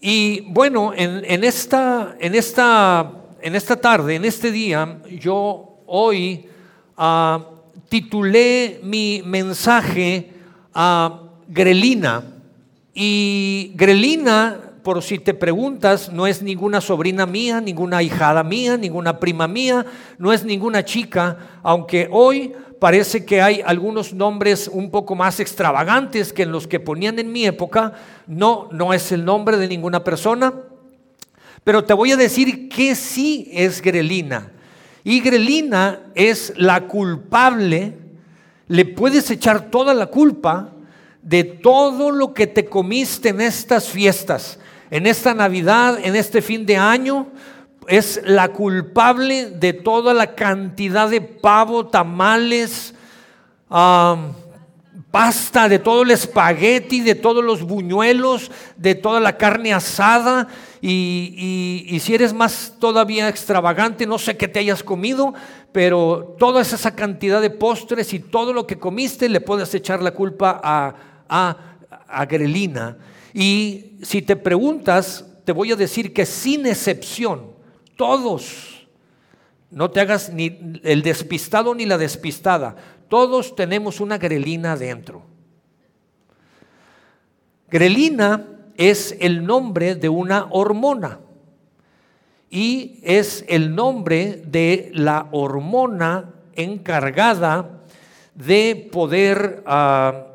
Y bueno, en, esta, en, esta, en esta tarde, en este día, yo hoy ah, titulé mi mensaje a Grelina. Y Grelina, por si te preguntas, no es ninguna sobrina mía, ninguna hijada mía, ninguna prima mía, no es ninguna chica, aunque hoy parece que hay algunos nombres un poco más extravagantes que en los que ponían en mi época. No, no es el nombre de ninguna persona. Pero te voy a decir que sí es Grelina. Y Grelina es la culpable. Le puedes echar toda la culpa de todo lo que te comiste en estas fiestas, en esta Navidad, en este fin de año, es la culpable de toda la cantidad de pavo, tamales, pasta, de todo el espagueti, de todos los buñuelos, de toda la carne asada. Y, si eres más todavía extravagante, no sé qué te hayas comido, pero toda esa cantidad de postres y todo lo que comiste le puedes echar la culpa a, a, a Grelina. Y si te preguntas, te voy a decir que sin excepción, todos, no te hagas ni el despistado ni la despistada, todos tenemos una grelina dentro. Grelina es el nombre de una hormona y es el nombre de la hormona encargada de poder ah,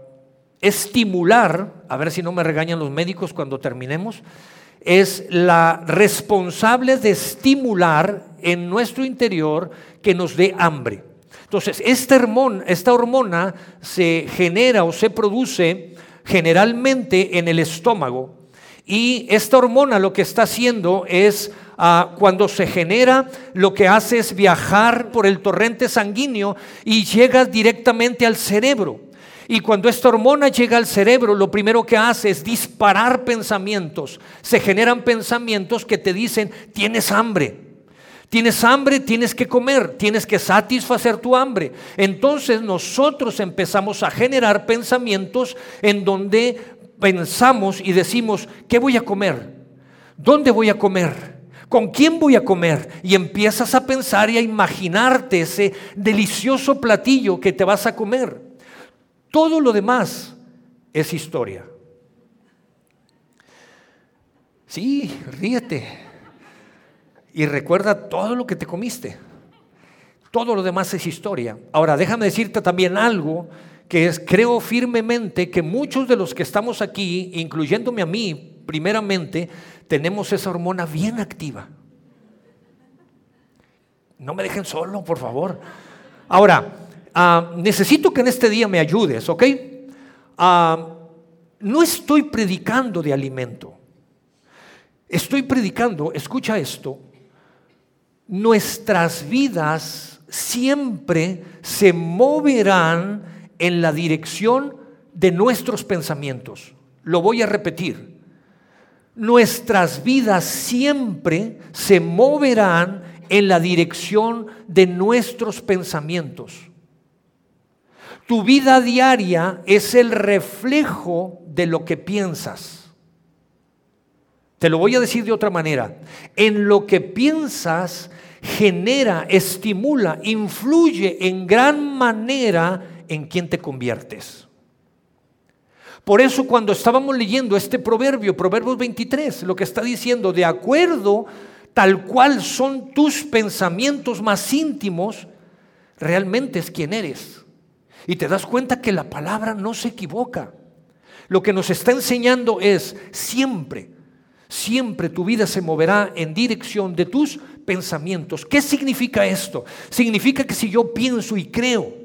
estimular, a ver si no me regañan los médicos cuando terminemos, es la responsable de estimular en nuestro interior que nos dé hambre. Entonces, esta hormona, esta hormona se genera o se produce generalmente en el estómago y esta hormona lo que está haciendo es, ah, cuando se genera, lo que hace es viajar por el torrente sanguíneo y llega directamente al cerebro. Y cuando esta hormona llega al cerebro, lo primero que hace es disparar pensamientos. Se generan pensamientos que te dicen, tienes hambre. Tienes hambre, tienes que comer, tienes que satisfacer tu hambre. Entonces nosotros empezamos a generar pensamientos en donde pensamos y decimos, ¿qué voy a comer? ¿Dónde voy a comer? ¿Con quién voy a comer? Y empiezas a pensar y a imaginarte ese delicioso platillo que te vas a comer. Todo lo demás es historia. Sí, ríete. Y recuerda todo lo que te comiste. Todo lo demás es historia. Ahora, déjame decirte también algo que es, creo firmemente que muchos de los que estamos aquí, incluyéndome a mí, primeramente, tenemos esa hormona bien activa. No me dejen solo, por favor. Ahora, Ah, necesito que en este día me ayudes, ¿ok? Ah, no estoy predicando de alimento. Estoy predicando, escucha esto, nuestras vidas siempre se moverán en la dirección de nuestros pensamientos. Lo voy a repetir. Nuestras vidas siempre se moverán en la dirección de nuestros pensamientos. Tu vida diaria es el reflejo de lo que piensas. Te lo voy a decir de otra manera. En lo que piensas genera, estimula, influye en gran manera en quien te conviertes. Por eso cuando estábamos leyendo este proverbio, Proverbios 23, lo que está diciendo, de acuerdo tal cual son tus pensamientos más íntimos, realmente es quien eres. Y te das cuenta que la palabra no se equivoca. Lo que nos está enseñando es siempre, siempre tu vida se moverá en dirección de tus pensamientos. ¿Qué significa esto? Significa que si yo pienso y creo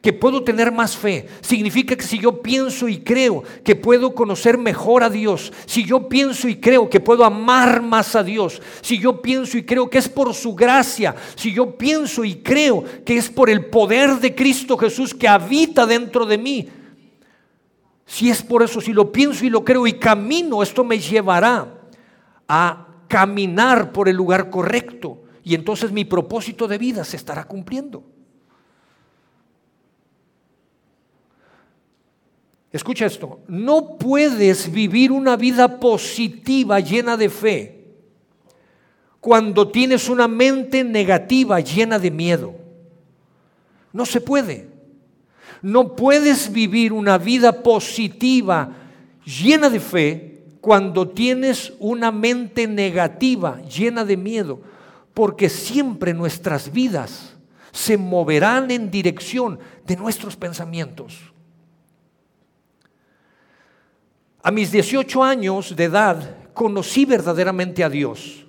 que puedo tener más fe. Significa que si yo pienso y creo que puedo conocer mejor a Dios, si yo pienso y creo que puedo amar más a Dios, si yo pienso y creo que es por su gracia, si yo pienso y creo que es por el poder de Cristo Jesús que habita dentro de mí, si es por eso, si lo pienso y lo creo y camino, esto me llevará a caminar por el lugar correcto y entonces mi propósito de vida se estará cumpliendo. Escucha esto, no puedes vivir una vida positiva llena de fe cuando tienes una mente negativa llena de miedo. No se puede. No puedes vivir una vida positiva llena de fe cuando tienes una mente negativa llena de miedo, porque siempre nuestras vidas se moverán en dirección de nuestros pensamientos. A mis 18 años de edad conocí verdaderamente a Dios.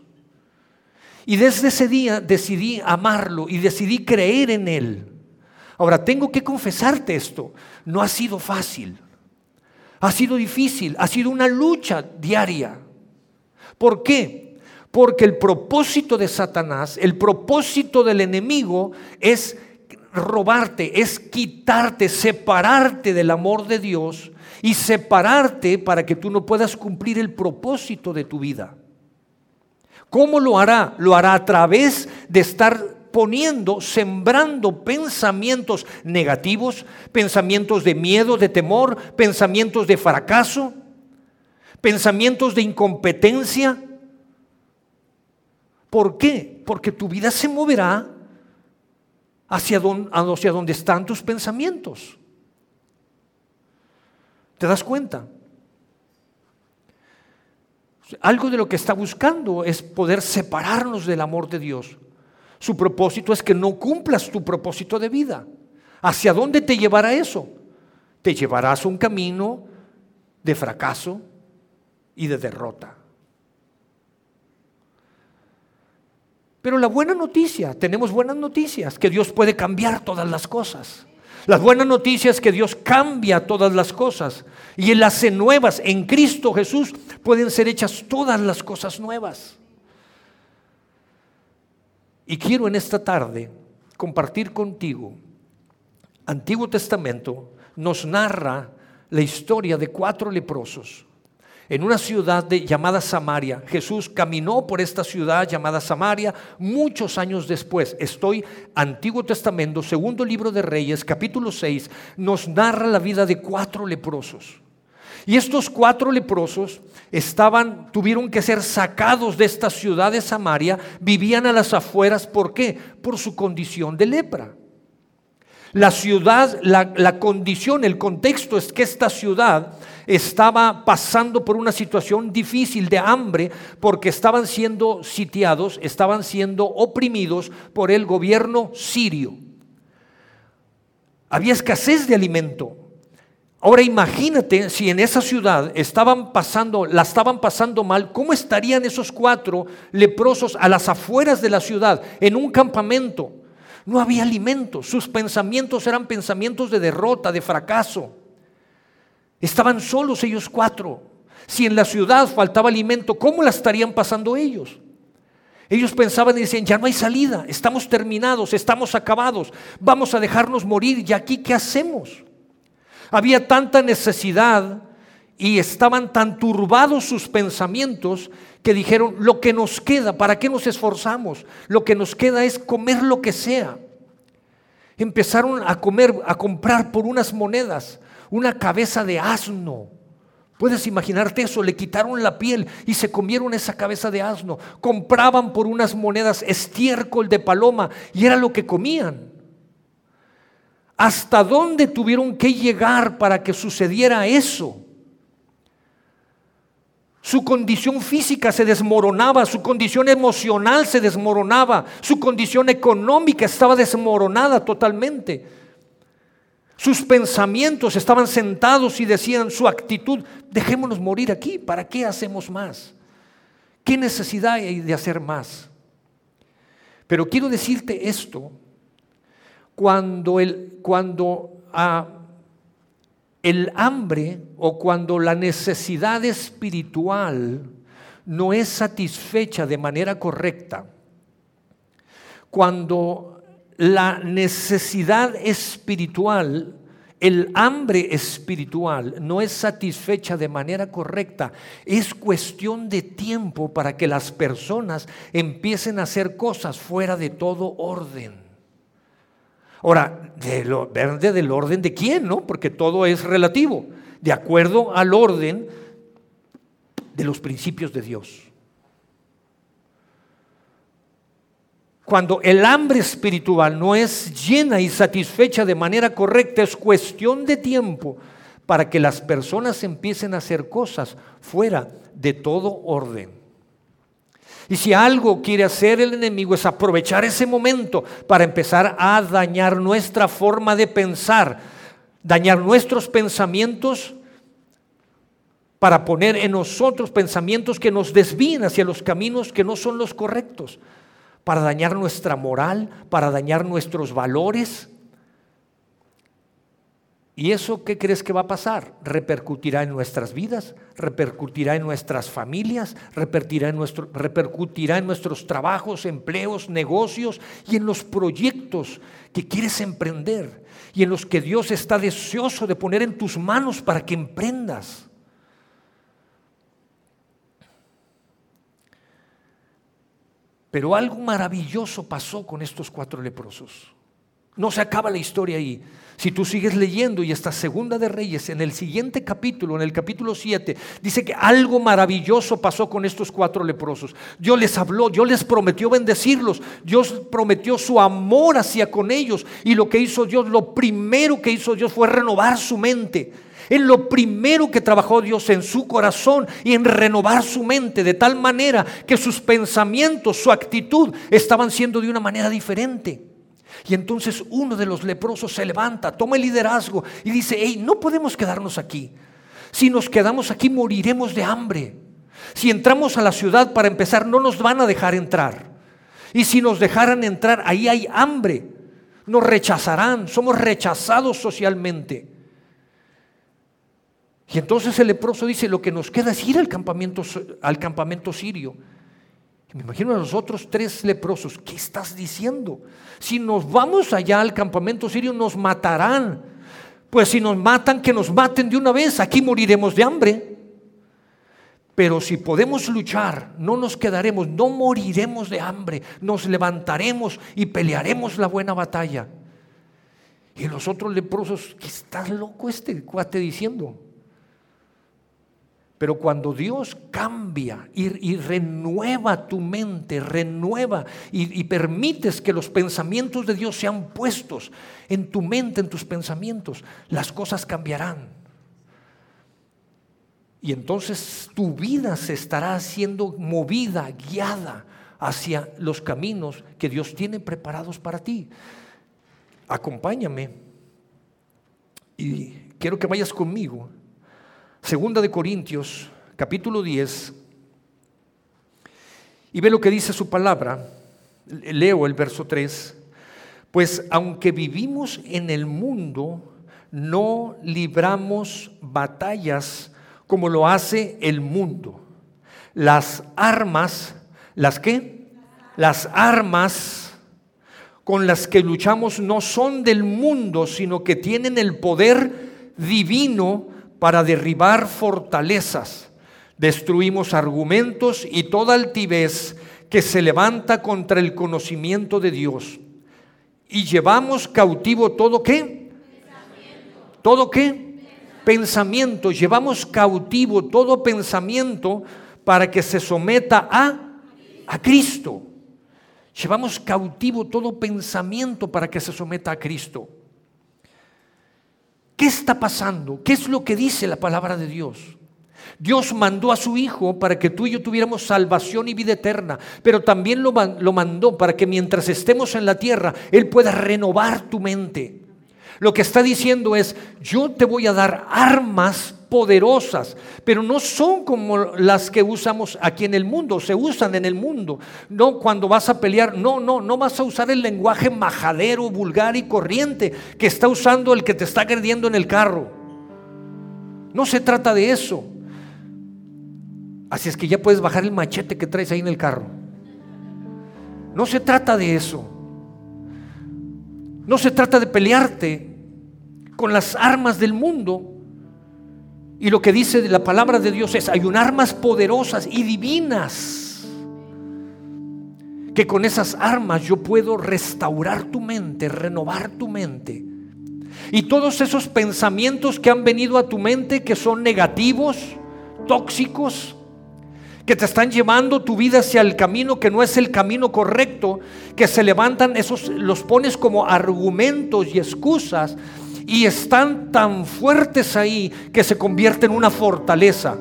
Y desde ese día decidí amarlo y decidí creer en Él. Ahora, tengo que confesarte esto. No ha sido fácil. Ha sido difícil. Ha sido una lucha diaria. ¿Por qué? Porque el propósito de Satanás, el propósito del enemigo es robarte, es quitarte, separarte del amor de Dios y separarte para que tú no puedas cumplir el propósito de tu vida. ¿Cómo lo hará? Lo hará a través de estar poniendo, sembrando pensamientos negativos, pensamientos de miedo, de temor, pensamientos de fracaso, pensamientos de incompetencia. ¿Por qué? Porque tu vida se moverá hacia donde, hacia están tus pensamientos. ¿Te das cuenta? Algo de lo que está buscando es poder separarnos del amor de Dios. Su propósito es que no cumplas tu propósito de vida. ¿Hacia dónde te llevará eso? Te llevarás a un camino de fracaso y de derrota. Pero la buena noticia, tenemos buenas noticias, que Dios puede cambiar todas las cosas. Las buenas noticias es que Dios cambia todas las cosas y Él hace nuevas. En Cristo Jesús pueden ser hechas todas las cosas nuevas. Y quiero en esta tarde compartir contigo, Antiguo Testamento nos narra la historia de cuatro leprosos en una ciudad llamada Samaria. Jesús caminó por esta ciudad llamada Samaria muchos años después. Estoy Antiguo Testamento, segundo libro de Reyes, capítulo 6, nos narra la vida de cuatro leprosos. Y estos cuatro leprosos estaban, tuvieron que ser sacados de esta ciudad de Samaria, vivían a las afueras, ¿por qué? Por su condición de lepra. La ciudad, la, la condición, el contexto es que esta ciudad estaba pasando por una situación difícil de hambre porque estaban siendo sitiados, estaban siendo oprimidos por el gobierno sirio. Había escasez de alimento. Ahora imagínate si en esa ciudad estaban pasando, la estaban pasando mal, ¿cómo estarían esos cuatro leprosos a las afueras de la ciudad, en un campamento? No había alimento, sus pensamientos eran pensamientos de derrota, de fracaso. Estaban solos ellos cuatro. Si en la ciudad faltaba alimento, ¿cómo la estarían pasando ellos? Ellos pensaban y decían, ya no hay salida, estamos terminados, estamos acabados, vamos a dejarnos morir, ¿y aquí qué hacemos? Había tanta necesidad y estaban tan turbados sus pensamientos que dijeron, lo que nos queda, ¿para qué nos esforzamos? Lo que nos queda es comer lo que sea. Empezaron a comer, a comprar por unas monedas una cabeza de asno. Puedes imaginarte eso, le quitaron la piel y se comieron esa cabeza de asno. Compraban por unas monedas estiércol de paloma y era lo que comían. ¿Hasta dónde tuvieron que llegar para que sucediera eso? Su condición física se desmoronaba, su condición emocional se desmoronaba, su condición económica estaba desmoronada totalmente. Sus pensamientos estaban sentados y decían su actitud, dejémonos morir aquí, ¿para qué hacemos más? ¿Qué necesidad hay de hacer más? Pero quiero decirte esto, cuando el, cuando, ah, el hambre o cuando la necesidad espiritual no es satisfecha de manera correcta, cuando la necesidad espiritual, el hambre espiritual no es satisfecha de manera correcta, es cuestión de tiempo para que las personas empiecen a hacer cosas fuera de todo orden. Ahora, de lo, del orden de quién, ¿no? Porque todo es relativo. de acuerdo al orden de los principios de Dios. Cuando el hambre espiritual no es llena y satisfecha de manera correcta, es cuestión de tiempo para que las personas empiecen a hacer cosas fuera de todo orden. Y si algo quiere hacer el enemigo es aprovechar ese momento para empezar a dañar nuestra forma de pensar, dañar nuestros pensamientos para poner en nosotros pensamientos que nos desvíen hacia los caminos que no son los correctos, para dañar nuestra moral, para dañar nuestros valores. ¿Y eso qué crees que va a pasar? Repercutirá en nuestras vidas, repercutirá en nuestras familias, repercutirá en, nuestro, repercutirá en nuestros trabajos, empleos, negocios y en los proyectos que quieres emprender y en los que Dios está deseoso de poner en tus manos para que emprendas. Pero algo maravilloso pasó con estos cuatro leprosos. No se acaba la historia ahí. Si tú sigues leyendo y esta segunda de Reyes, en el siguiente capítulo, en el capítulo 7, dice que algo maravilloso pasó con estos cuatro leprosos. Dios les habló, Dios les prometió bendecirlos, Dios prometió su amor hacia con ellos. Y lo que hizo Dios, lo primero que hizo Dios fue renovar su mente. En lo primero que trabajó Dios en su corazón y en renovar su mente de tal manera que sus pensamientos, su actitud estaban siendo de una manera diferente. Y entonces uno de los leprosos se levanta, toma el liderazgo y dice, hey, no podemos quedarnos aquí. Si nos quedamos aquí moriremos de hambre. Si entramos a la ciudad para empezar, no nos van a dejar entrar. Y si nos dejaran entrar, ahí hay hambre. Nos rechazarán, somos rechazados socialmente. Y entonces el leproso dice, lo que nos queda es ir al campamento, al campamento sirio. Me imagino a los otros tres leprosos, ¿qué estás diciendo? Si nos vamos allá al campamento sirio nos matarán. Pues si nos matan, que nos maten de una vez, aquí moriremos de hambre. Pero si podemos luchar, no nos quedaremos, no moriremos de hambre, nos levantaremos y pelearemos la buena batalla. Y los otros leprosos, ¿qué estás loco este cuate diciendo? Pero cuando Dios cambia y, renueva tu mente, renueva y, y, permites que los pensamientos de Dios sean puestos en tu mente, en tus pensamientos, las cosas cambiarán. Y entonces tu vida se estará siendo movida, guiada hacia los caminos que Dios tiene preparados para ti. Acompáñame y quiero que vayas conmigo Segunda de Corintios, capítulo 10, y ve lo que dice su palabra. Leo el verso 3. Pues aunque vivimos en el mundo, no libramos batallas como lo hace el mundo. Las armas, ¿las qué? Las armas con las que luchamos no son del mundo, sino que tienen el poder divino para derribar fortalezas. Destruimos argumentos y toda altivez que se levanta contra el conocimiento de Dios. Y llevamos cautivo todo qué? ¿Todo qué? Pensamiento. Llevamos cautivo todo pensamiento para que se someta a, a Cristo. Llevamos cautivo todo pensamiento para que se someta a Cristo. ¿Qué está pasando? ¿Qué es lo que dice la palabra de Dios? Dios mandó a su Hijo para que tú y yo tuviéramos salvación y vida eterna, pero también lo, mandó para que mientras estemos en la tierra, Él pueda renovar tu mente. Lo que está diciendo es, yo te voy a dar armas poderosas, pero no son como las que usamos aquí en el mundo, se usan en el mundo. No cuando vas a pelear, no, no, no vas a usar el lenguaje majadero, vulgar y corriente que está usando el que te está agrediendo en el carro. No se trata de eso. Así es que ya puedes bajar el machete que traes ahí en el carro. No se trata de eso. No se trata de pelearte con las armas del mundo, y lo que dice la palabra de Dios es, hay un armas poderosas y divinas, que con esas armas yo puedo restaurar tu mente, renovar tu mente. Y todos esos pensamientos que han venido a tu mente que son negativos, tóxicos, que te están llevando tu vida hacia el camino que no es el camino correcto, que se levantan, esos los pones como argumentos y excusas y están tan fuertes ahí que se convierten en una fortaleza.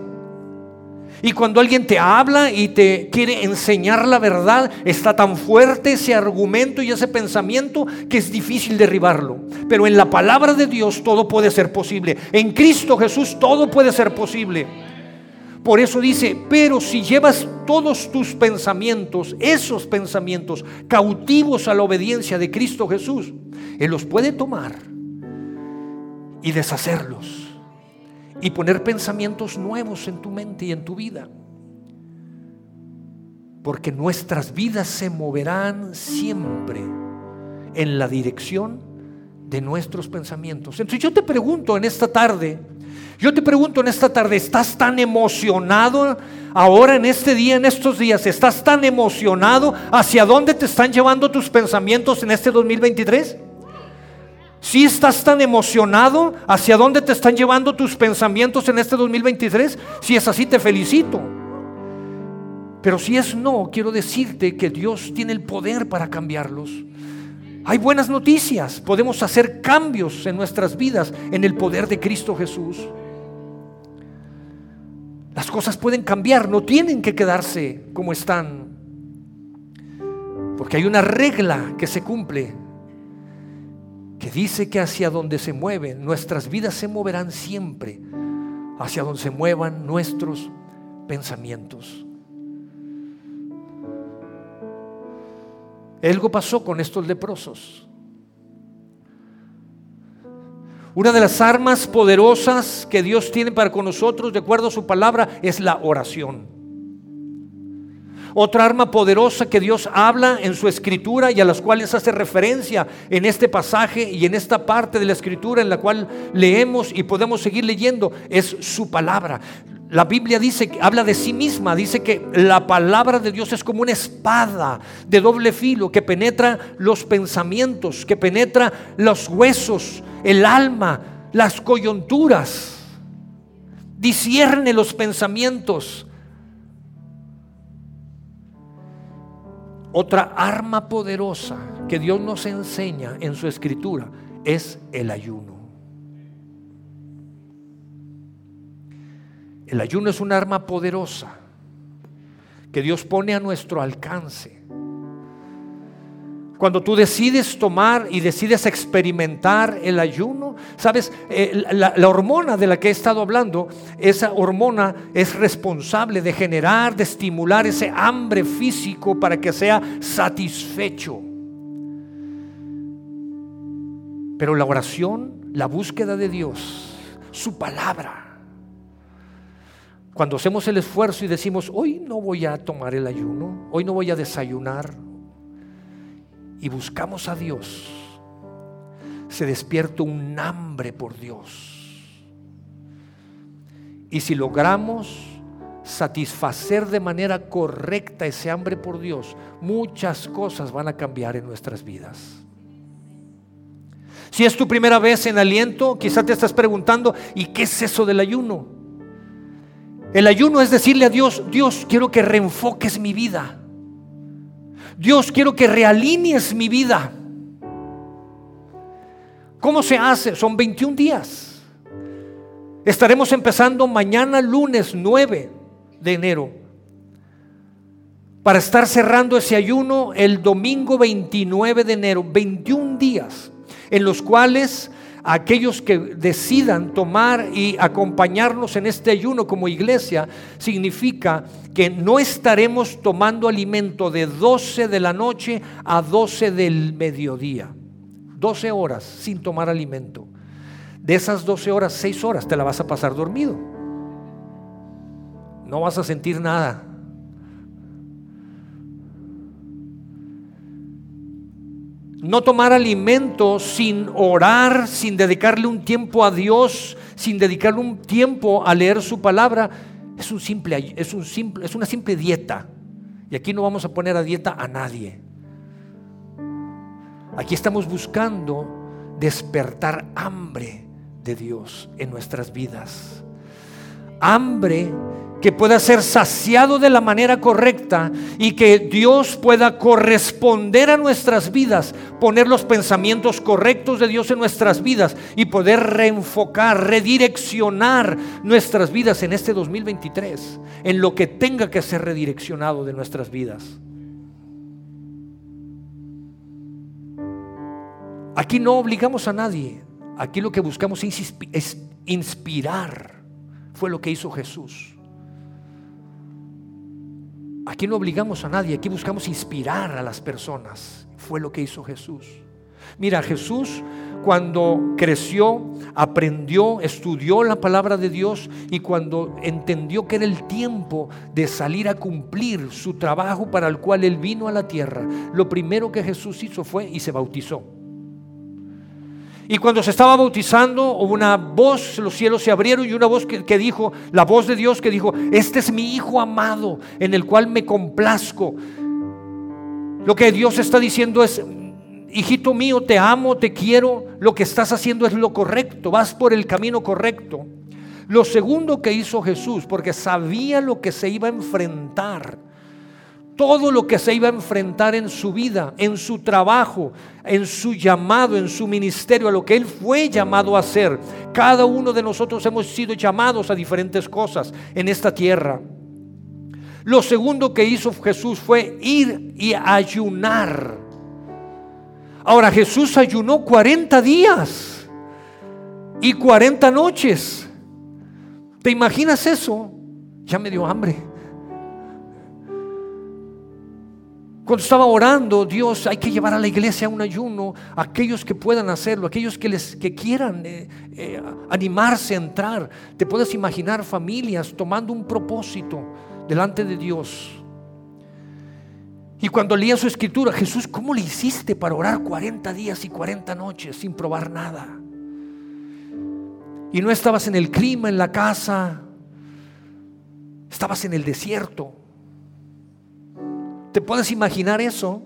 Y cuando alguien te habla y te quiere enseñar la verdad, está tan fuerte ese argumento y ese pensamiento que es difícil derribarlo. Pero en la palabra de Dios todo puede ser posible. En Cristo Jesús todo puede ser posible. Por eso dice, pero si llevas todos tus pensamientos, esos pensamientos, cautivos a la obediencia de Cristo Jesús, Él los puede tomar y deshacerlos y poner pensamientos nuevos en tu mente y en tu vida. Porque nuestras vidas se moverán siempre en la dirección de nuestros pensamientos. Entonces yo te pregunto en esta tarde, yo te pregunto en esta tarde, ¿estás tan emocionado ahora en este día, en estos días? ¿Estás tan emocionado hacia dónde te están llevando tus pensamientos en este 2023? Si estás tan emocionado, ¿hacia dónde te están llevando tus pensamientos en este 2023? Si es así, te felicito. Pero si es no, quiero decirte que Dios tiene el poder para cambiarlos. Hay buenas noticias, podemos hacer cambios en nuestras vidas en el poder de Cristo Jesús. Las cosas pueden cambiar, no tienen que quedarse como están. Porque hay una regla que se cumple que dice que hacia donde se mueven, nuestras vidas se moverán siempre, hacia donde se muevan nuestros pensamientos. Algo pasó con estos leprosos. Una de las armas poderosas que Dios tiene para con nosotros, de acuerdo a su palabra, es la oración. Otra arma poderosa que Dios habla en su escritura y a las cuales hace referencia en este pasaje y en esta parte de la escritura en la cual leemos y podemos seguir leyendo es su palabra. La Biblia dice que habla de sí misma, dice que la palabra de Dios es como una espada de doble filo que penetra los pensamientos, que penetra los huesos, el alma, las coyunturas, discierne los pensamientos Otra arma poderosa que Dios nos enseña en su escritura es el ayuno. El ayuno es un arma poderosa que Dios pone a nuestro alcance cuando tú decides tomar y decides experimentar el ayuno, sabes, eh, la, la, hormona de la que he estado hablando, esa hormona es responsable de generar, de estimular ese hambre físico para que sea satisfecho. Pero la oración, la búsqueda de Dios, su palabra, cuando hacemos el esfuerzo y decimos, hoy no voy a tomar el ayuno, hoy no voy a desayunar, y buscamos a Dios, se despierta un hambre por Dios. Y si logramos satisfacer de manera correcta ese hambre por Dios, muchas cosas van a cambiar en nuestras vidas. Si es tu primera vez en aliento, quizá te estás preguntando, ¿y qué es eso del ayuno? El ayuno es decirle a Dios, Dios, quiero que reenfoques mi vida. Dios, quiero que realinees mi vida. ¿Cómo se hace? Son 21 días. Estaremos empezando mañana lunes 9 de enero para estar cerrando ese ayuno el domingo 29 de enero. 21 días en los cuales aquellos que decidan tomar y acompañarnos en este ayuno como iglesia, significa que no estaremos tomando alimento de 12 de la noche a 12 del mediodía. 12 horas sin tomar alimento. De esas 12 horas, 6 horas te la vas a pasar dormido. No vas a sentir nada. No tomar alimento sin orar, sin dedicarle un tiempo a Dios, sin dedicarle un tiempo a leer su palabra, es, simple, es una simple dieta. Y aquí no vamos a poner a dieta a nadie. Aquí estamos buscando despertar hambre de Dios en nuestras vidas. Hambre que pueda ser saciado de la manera correcta y que Dios pueda corresponder a nuestras vidas, poner los pensamientos correctos de Dios en nuestras vidas y poder reenfocar, redireccionar nuestras vidas en este 2023, en lo que tenga que ser redireccionado de nuestras vidas. Aquí no obligamos a nadie, aquí lo que buscamos es inspirar, fue lo que hizo Jesús. Aquí no obligamos a nadie, aquí buscamos inspirar a las personas. Fue lo que hizo Jesús. Mira, Jesús cuando creció, aprendió, estudió la palabra de Dios y cuando entendió que era el tiempo de salir a cumplir su trabajo para el cual él vino a la tierra, lo primero que Jesús hizo fue y se bautizó. Y cuando se estaba bautizando, hubo una voz, los cielos se abrieron y una voz que, dijo, la voz de Dios que dijo, este es mi Hijo amado en el cual me complazco. Lo que Dios está diciendo es, hijito mío, te amo, te quiero, lo que estás haciendo es lo correcto, vas por el camino correcto. Lo segundo que hizo Jesús, porque sabía lo que se iba a enfrentar, todo lo que se iba a enfrentar en su vida, en su trabajo, en su llamado, en su ministerio, a lo que él fue llamado a hacer. Cada uno de nosotros hemos sido llamados a diferentes cosas en esta tierra. Lo segundo que hizo Jesús fue ir y ayunar. Ahora Jesús ayunó 40 días y 40 noches. ¿Te imaginas eso? Ya me dio hambre. Cuando estaba orando, Dios, hay que llevar a la iglesia un ayuno, aquellos que puedan hacerlo, aquellos que, les, que quieran eh, eh, animarse a entrar. Te puedes imaginar familias tomando un propósito delante de Dios. Y cuando leía su escritura, Jesús, ¿cómo le hiciste para orar 40 días y 40 noches sin probar nada? Y no estabas en el clima, en la casa, estabas en el desierto. ¿Te puedes imaginar eso?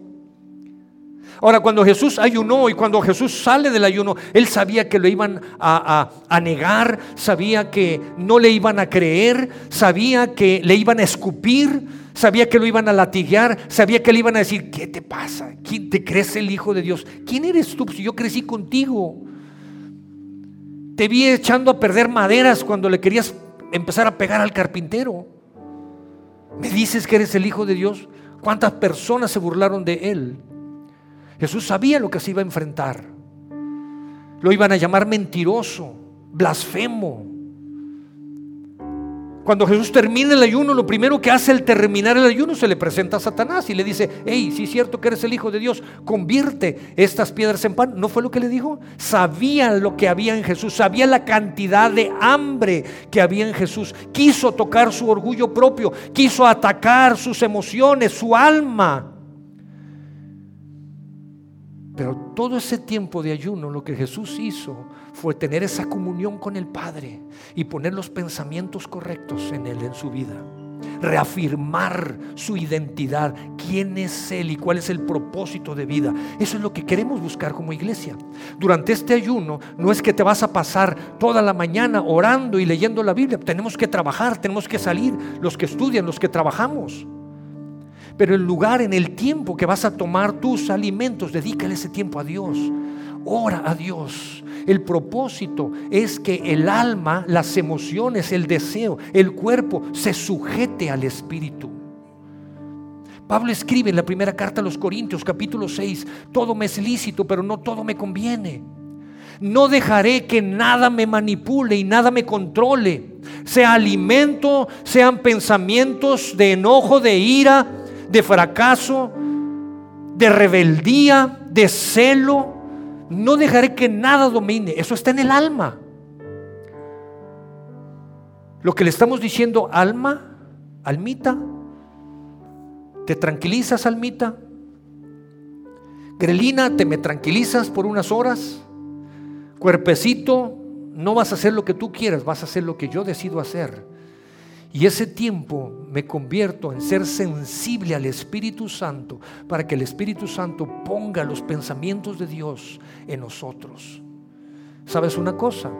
Ahora, cuando Jesús ayunó y cuando Jesús sale del ayuno, él sabía que lo iban a, negar, sabía que no le iban a creer, sabía que le iban a escupir, sabía que lo iban a latiguear, sabía que le iban a decir, ¿qué te pasa? ¿Quién te crees el Hijo de Dios? ¿Quién eres tú? Si yo crecí contigo. Te vi echando a perder maderas cuando le querías empezar a pegar al carpintero. ¿Me dices que eres el Hijo de Dios? ¿Cuántas personas se burlaron de él? Jesús sabía lo que se iba a enfrentar. Lo iban a llamar mentiroso, blasfemo. Cuando Jesús termina el ayuno, lo primero que hace al terminar el ayuno se le presenta a Satanás y le dice, hey, si es cierto que eres el Hijo de Dios, convierte estas piedras en pan. ¿No fue lo que le dijo? Sabía lo que había en Jesús, sabía la cantidad de hambre que había en Jesús. Quiso tocar su orgullo propio, quiso atacar sus emociones, su alma. Pero todo ese tiempo de ayuno, lo que Jesús hizo fue tener esa comunión con el Padre y poner los pensamientos correctos en Él, en su vida. Reafirmar su identidad, quién es Él y cuál es el propósito de vida. Eso es lo que queremos buscar como iglesia. Durante este ayuno no es que te vas a pasar toda la mañana orando y leyendo la Biblia. Tenemos que trabajar, tenemos que salir, los que estudian, los que trabajamos. Pero el lugar, en el tiempo que vas a tomar tus alimentos, dedícale ese tiempo a Dios. Ora a Dios. El propósito es que el alma, las emociones, el deseo, el cuerpo se sujete al Espíritu. Pablo escribe en la primera carta a los Corintios, capítulo 6, todo me es lícito, pero no todo me conviene. No dejaré que nada me manipule y nada me controle, sea alimento, sean pensamientos de enojo, de ira, de fracaso, de rebeldía, de celo. No dejaré que nada domine. Eso está en el alma. Lo que le estamos diciendo, alma, almita, ¿te tranquilizas, almita? Grelina, ¿te me tranquilizas por unas horas? Cuerpecito, no vas a hacer lo que tú quieras, vas a hacer lo que yo decido hacer. Y ese tiempo me convierto en ser sensible al Espíritu Santo para que el Espíritu Santo ponga los pensamientos de Dios en nosotros. ¿Sabes una cosa?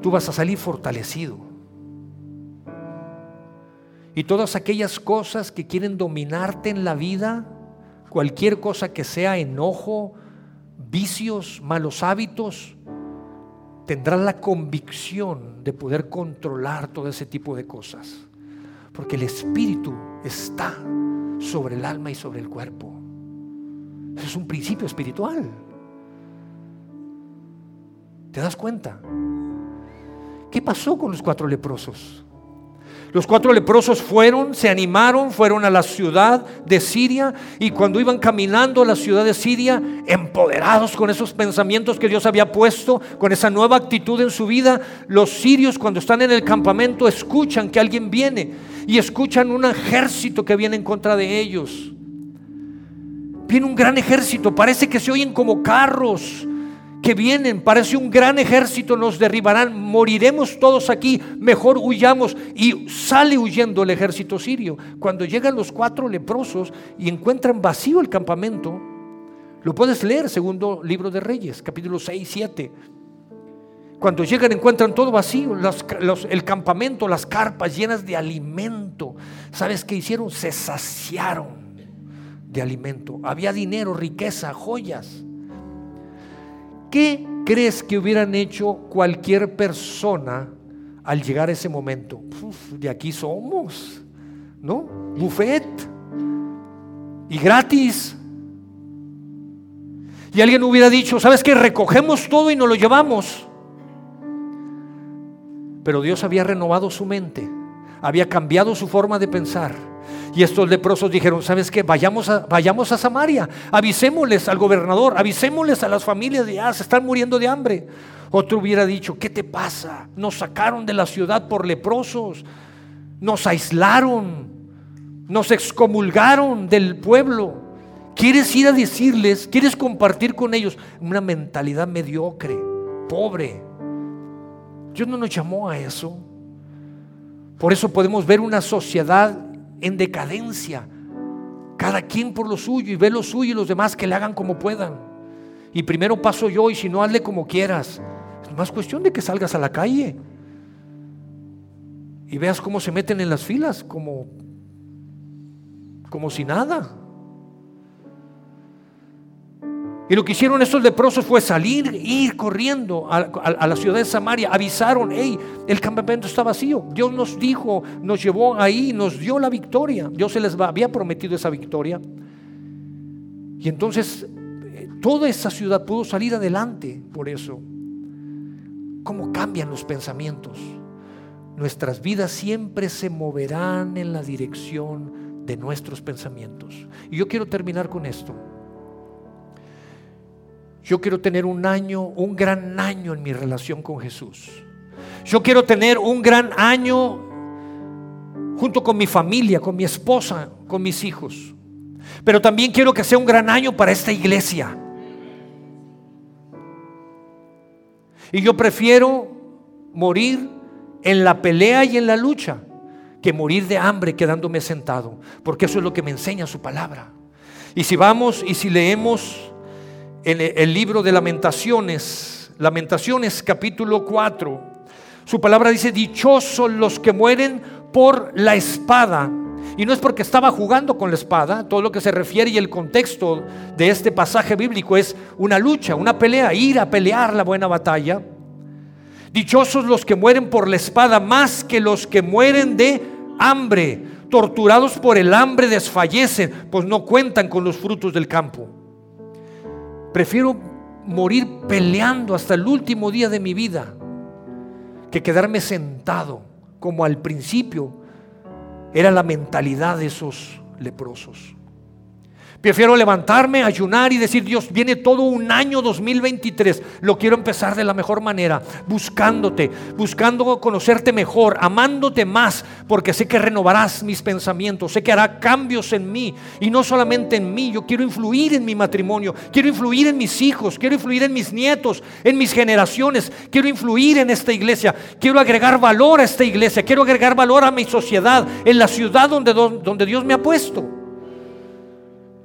Tú vas a salir fortalecido. Y todas aquellas cosas que quieren dominarte en la vida, cualquier cosa que sea enojo, vicios, malos hábitos, tendrás la convicción de poder controlar todo ese tipo de cosas. Porque el Espíritu está sobre el alma y sobre el cuerpo. es un principio espiritual. ¿Te das cuenta? ¿Qué pasó con los cuatro leprosos? Los cuatro leprosos fueron, se animaron, fueron a la ciudad de Siria y cuando iban caminando a la ciudad de Siria, empoderados con esos pensamientos que Dios había puesto, con esa nueva actitud en su vida, los sirios cuando están en el campamento escuchan que alguien viene y escuchan un ejército que viene en contra de ellos. Viene un gran ejército, parece que se oyen como carros, que vienen, parece un gran ejército, nos derribarán, moriremos todos aquí, mejor huyamos. Y sale huyendo el ejército sirio. Cuando llegan los cuatro leprosos y encuentran vacío el campamento, lo puedes leer, segundo libro de Reyes, capítulo 6, 7. Cuando llegan encuentran todo vacío, el campamento, las carpas llenas de alimento. ¿Sabes qué hicieron? Se saciaron de alimento. Había dinero, riqueza, joyas. ¿Qué crees que hubieran hecho cualquier persona al llegar a ese momento? de aquí somos, ¿no? Buffet y gratis. Y alguien hubiera dicho, ¿sabes qué? Recogemos todo y nos lo llevamos. Pero Dios había renovado su mente, había cambiado su forma de pensar y estos leprosos dijeron, ¿sabes qué? Vayamos a, vayamos a Samaria, avisémosles al gobernador, avisémosles a las familias de, ah, se están muriendo de hambre. Otro hubiera dicho, ¿qué te pasa? Nos sacaron de la ciudad por leprosos, nos aislaron, nos excomulgaron del pueblo. ¿Quieres ir a decirles, quieres compartir con ellos una mentalidad mediocre, pobre? Dios no nos llamó a eso. Por eso podemos ver una sociedad en decadencia. Cada quien por lo suyo y ve lo suyo y los demás que le hagan como puedan. Y primero paso yo y si no, hazle como quieras. Es más cuestión de que salgas a la calle y veas cómo se meten en las filas, como, como si nada. Y lo que hicieron estos leprosos fue salir, ir corriendo a, la ciudad de Samaria. Avisaron, hey, el campamento está vacío. Dios nos dijo, nos llevó ahí, nos dio la victoria. Dios se les había prometido esa victoria. Y entonces eh, toda esa ciudad pudo salir adelante por eso. ¿Cómo cambian los pensamientos? Nuestras vidas siempre se moverán en la dirección de nuestros pensamientos. Y yo quiero terminar con esto. Yo quiero tener un año, un gran año en mi relación con Jesús. Yo quiero tener un gran año junto con mi familia, con mi esposa, con mis hijos. Pero también quiero que sea un gran año para esta iglesia. Y yo prefiero morir en la pelea y en la lucha que morir de hambre quedándome sentado, porque eso es lo que me enseña su palabra. Y si vamos y si leemos en el libro de lamentaciones, lamentaciones capítulo 4, su palabra dice, dichosos los que mueren por la espada. Y no es porque estaba jugando con la espada, todo lo que se refiere y el contexto de este pasaje bíblico es una lucha, una pelea, ir a pelear la buena batalla. Dichosos los que mueren por la espada más que los que mueren de hambre, torturados por el hambre desfallecen, pues no cuentan con los frutos del campo. Prefiero morir peleando hasta el último día de mi vida que quedarme sentado como al principio era la mentalidad de esos leprosos. Prefiero levantarme, ayunar y decir, Dios, viene todo un año 2023. Lo quiero empezar de la mejor manera, buscándote, buscando conocerte mejor, amándote más, porque sé que renovarás mis pensamientos, sé que hará cambios en mí y no solamente en mí. Yo quiero influir en mi matrimonio, quiero influir en mis hijos, quiero influir en mis nietos, en mis generaciones, quiero influir en esta iglesia, quiero agregar valor a esta iglesia, quiero agregar valor a mi sociedad, en la ciudad donde, donde Dios me ha puesto.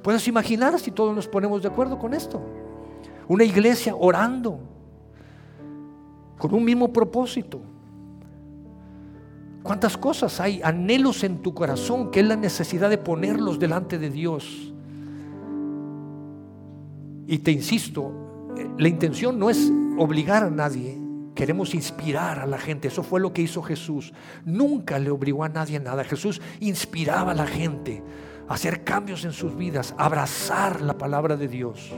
¿Puedes imaginar si todos nos ponemos de acuerdo con esto? Una iglesia orando con un mismo propósito. ¿Cuántas cosas hay? Anhelos en tu corazón que es la necesidad de ponerlos delante de Dios. Y te insisto, la intención no es obligar a nadie, queremos inspirar a la gente. Eso fue lo que hizo Jesús. Nunca le obligó a nadie nada. Jesús inspiraba a la gente hacer cambios en sus vidas, abrazar la palabra de Dios,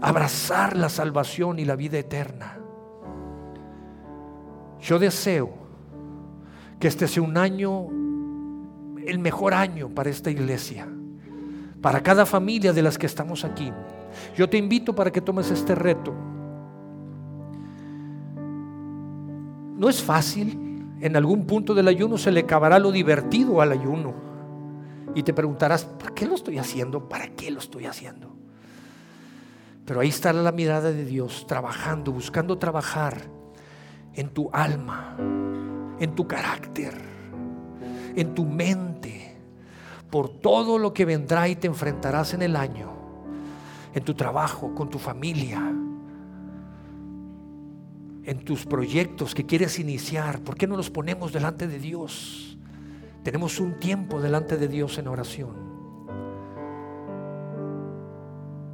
abrazar la salvación y la vida eterna. Yo deseo que este sea un año, el mejor año para esta iglesia, para cada familia de las que estamos aquí. Yo te invito para que tomes este reto. No es fácil, en algún punto del ayuno se le acabará lo divertido al ayuno. Y te preguntarás, ¿por qué lo estoy haciendo? ¿Para qué lo estoy haciendo? Pero ahí está la mirada de Dios, trabajando, buscando trabajar en tu alma, en tu carácter, en tu mente, por todo lo que vendrá y te enfrentarás en el año, en tu trabajo, con tu familia, en tus proyectos que quieres iniciar. ¿Por qué no los ponemos delante de Dios? Tenemos un tiempo delante de Dios en oración.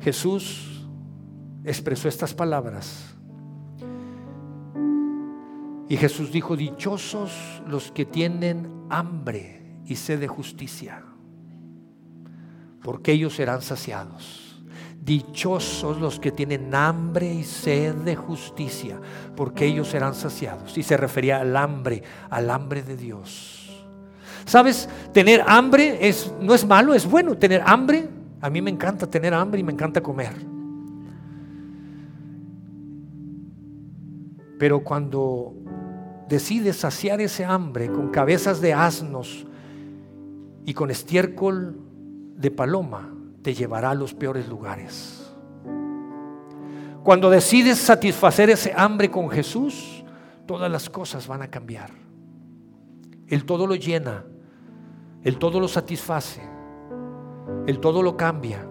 Jesús expresó estas palabras. Y Jesús dijo, dichosos los que tienen hambre y sed de justicia, porque ellos serán saciados. Dichosos los que tienen hambre y sed de justicia, porque ellos serán saciados. Y se refería al hambre, al hambre de Dios. ¿Sabes? Tener hambre es, no es malo, es bueno. Tener hambre, a mí me encanta tener hambre y me encanta comer. Pero cuando decides saciar ese hambre con cabezas de asnos y con estiércol de paloma, te llevará a los peores lugares. Cuando decides satisfacer ese hambre con Jesús, todas las cosas van a cambiar. Él todo lo llena el todo lo satisface, el todo lo cambia,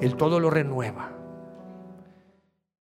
el todo lo renueva.